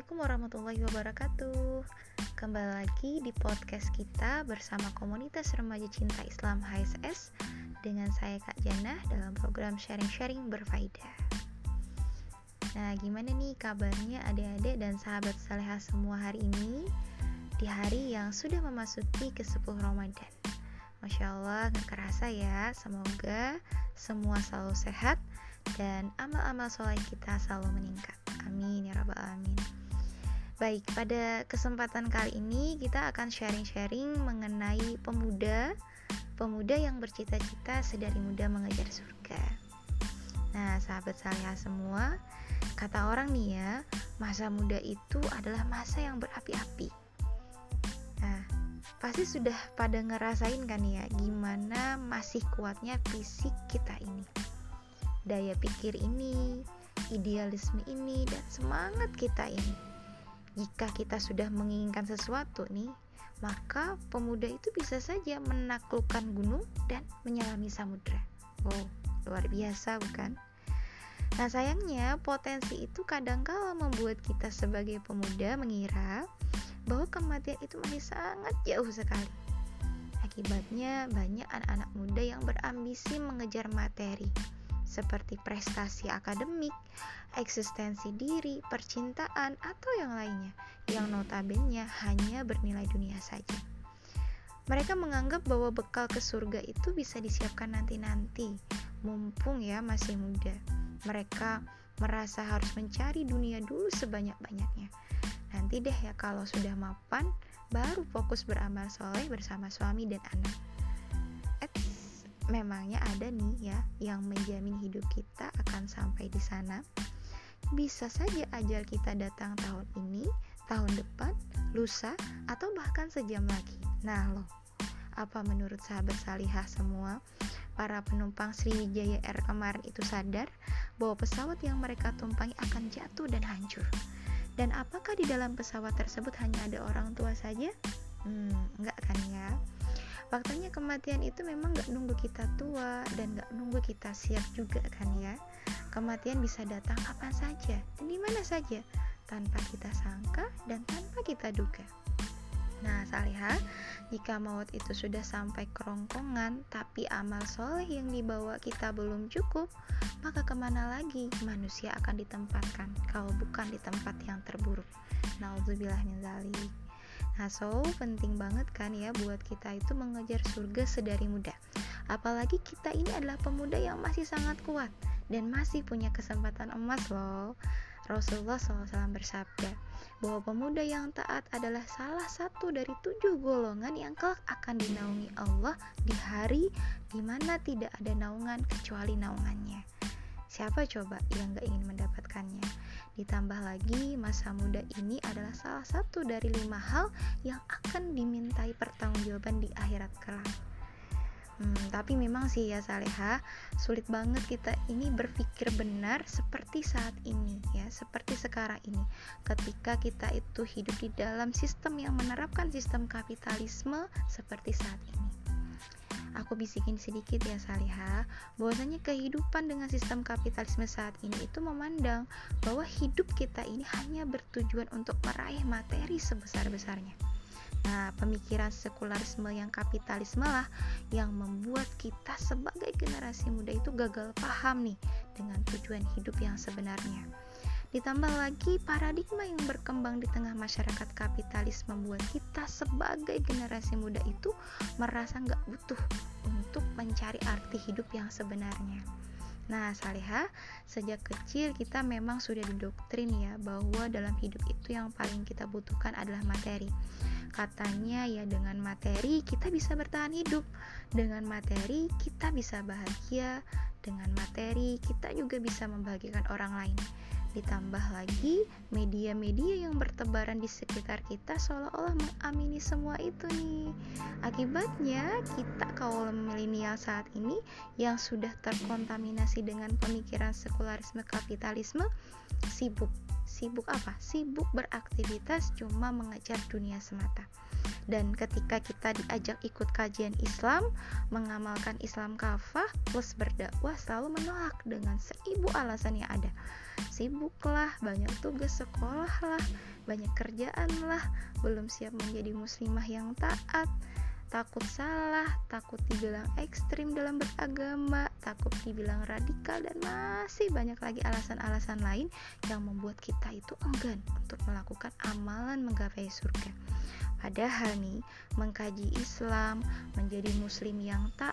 Assalamualaikum warahmatullahi wabarakatuh. Kembali lagi di podcast kita bersama komunitas remaja cinta Islam HSS Dengan saya Kak Jana dalam program sharing-sharing berfaedah. Nah gimana nih kabarnya adik-adik dan sahabat saleha semua hari ini? Di hari yang sudah memasuki ke 10 Ramadan. Masya Allah gak kerasa ya. Semoga semua selalu sehat dan amal-amal soleh kita selalu meningkat Baik, pada kesempatan kali ini kita akan sharing-sharing mengenai pemuda pemuda yang bercita-cita sedari muda mengejar surga. Nah, sahabat salihah semua, kata orang nih ya, masa muda itu adalah masa yang berapi-api. Nah, pasti sudah pada ngerasain kan ya gimana masih kuatnya fisik kita ini. Daya pikir ini, idealisme ini dan semangat kita ini. Jika kita sudah menginginkan sesuatu nih, maka pemuda itu bisa saja menaklukkan gunung dan menyelami samudra. Oh, luar biasa bukan? Nah sayangnya potensi itu kadangkala membuat kita sebagai pemuda mengira bahwa kematian itu masih sangat jauh sekali. Akibatnya banyak anak-anak muda yang berambisi mengejar materi seperti prestasi akademik, eksistensi diri, percintaan, atau yang lainnya yang notabene hanya bernilai dunia saja. Mereka menganggap bahwa bekal ke surga itu bisa disiapkan nanti-nanti, mumpung ya masih muda. Mereka merasa harus mencari dunia dulu sebanyak-banyaknya. Nanti deh ya kalau sudah mapan, baru fokus beramal soleh bersama suami dan anak memangnya ada nih ya yang menjamin hidup kita akan sampai di sana. Bisa saja ajal kita datang tahun ini, tahun depan, lusa, atau bahkan sejam lagi. Nah loh, apa menurut sahabat salihah semua? Para penumpang Sriwijaya Air kemarin itu sadar bahwa pesawat yang mereka tumpangi akan jatuh dan hancur. Dan apakah di dalam pesawat tersebut hanya ada orang tua saja? Hmm, enggak kan ya? Faktanya kematian itu memang gak nunggu kita tua dan gak nunggu kita siap juga kan ya kematian bisa datang kapan saja dan di mana saja tanpa kita sangka dan tanpa kita duga Nah, salihah, jika maut itu sudah sampai kerongkongan, tapi amal soleh yang dibawa kita belum cukup, maka ke mana lagi manusia akan ditempatkan kalau bukan di tempat yang terburuk? Nauzubillah min zalik. Nah, so penting banget kan ya buat kita itu mengejar surga sedari muda. Apalagi kita ini adalah pemuda yang masih sangat kuat dan masih punya kesempatan emas loh. Rasulullah SAW bersabda bahwa pemuda yang taat adalah salah satu dari tujuh golongan yang kelak akan dinaungi Allah di hari di mana tidak ada naungan kecuali naungannya. Siapa coba yang gak ingin mendapatkannya? Ditambah lagi, masa muda ini adalah salah satu dari lima hal yang akan dimintai pertanggungjawaban di akhirat kelak. Hmm, tapi memang sih ya Saleha, sulit banget kita ini berpikir benar seperti saat ini ya, seperti sekarang ini. Ketika kita itu hidup di dalam sistem yang menerapkan sistem kapitalisme seperti saat ini aku bisikin sedikit ya Saliha bahwasanya kehidupan dengan sistem kapitalisme saat ini itu memandang bahwa hidup kita ini hanya bertujuan untuk meraih materi sebesar-besarnya Nah, pemikiran sekularisme yang kapitalisme lah yang membuat kita sebagai generasi muda itu gagal paham nih dengan tujuan hidup yang sebenarnya. Ditambah lagi paradigma yang berkembang di tengah masyarakat kapitalis membuat kita sebagai generasi muda itu merasa nggak butuh untuk mencari arti hidup yang sebenarnya. Nah, Saleha, sejak kecil kita memang sudah didoktrin ya bahwa dalam hidup itu yang paling kita butuhkan adalah materi. Katanya ya dengan materi kita bisa bertahan hidup, dengan materi kita bisa bahagia, dengan materi kita juga bisa membahagiakan orang lain. Ditambah lagi media-media yang bertebaran di sekitar kita seolah-olah mengamini semua itu nih. Akibatnya kita kaum milenial saat ini yang sudah terkontaminasi dengan pemikiran sekularisme kapitalisme sibuk sibuk apa? Sibuk beraktivitas cuma mengejar dunia semata. Dan ketika kita diajak ikut kajian Islam, mengamalkan Islam kafah plus berdakwah selalu menolak dengan seribu alasan yang ada. Sibuklah, banyak tugas sekolah lah, banyak kerjaan lah, belum siap menjadi muslimah yang taat, takut salah, takut dibilang ekstrim dalam beragama, takut dibilang radikal, dan masih banyak lagi alasan-alasan lain yang membuat kita itu enggan untuk melakukan amalan menggapai surga. Padahal nih, mengkaji Islam, menjadi muslim yang taat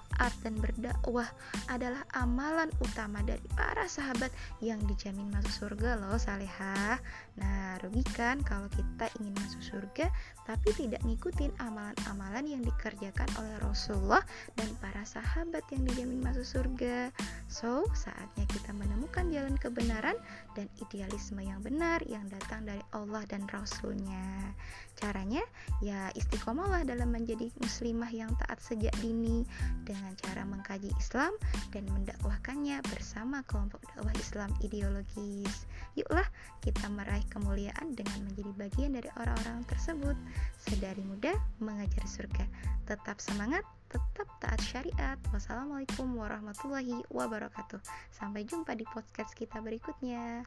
dan berdakwah adalah amalan utama dari para sahabat yang dijamin masuk surga loh salehah. Nah, rugi kan kalau kita ingin masuk surga tapi tidak ngikutin amalan-amalan yang dikerjakan oleh Rasulullah dan para sahabat yang dijamin masuk surga. So, saatnya kita menemukan jalan kebenaran dan idealisme yang benar yang datang dari Allah dan Rasulnya. Caranya ya istiqomahlah dalam menjadi muslimah yang taat sejak dini dengan cara mengkaji Islam dan mendakwahkannya bersama kelompok dakwah Islam ideologis. Yuklah kita meraih kemuliaan dengan menjadi bagian dari orang-orang tersebut. Sedari muda mengajar surga. Tetap semangat, tetap taat syariat. Wassalamualaikum warahmatullahi wabarakatuh. Sampai jumpa di podcast kita berikutnya.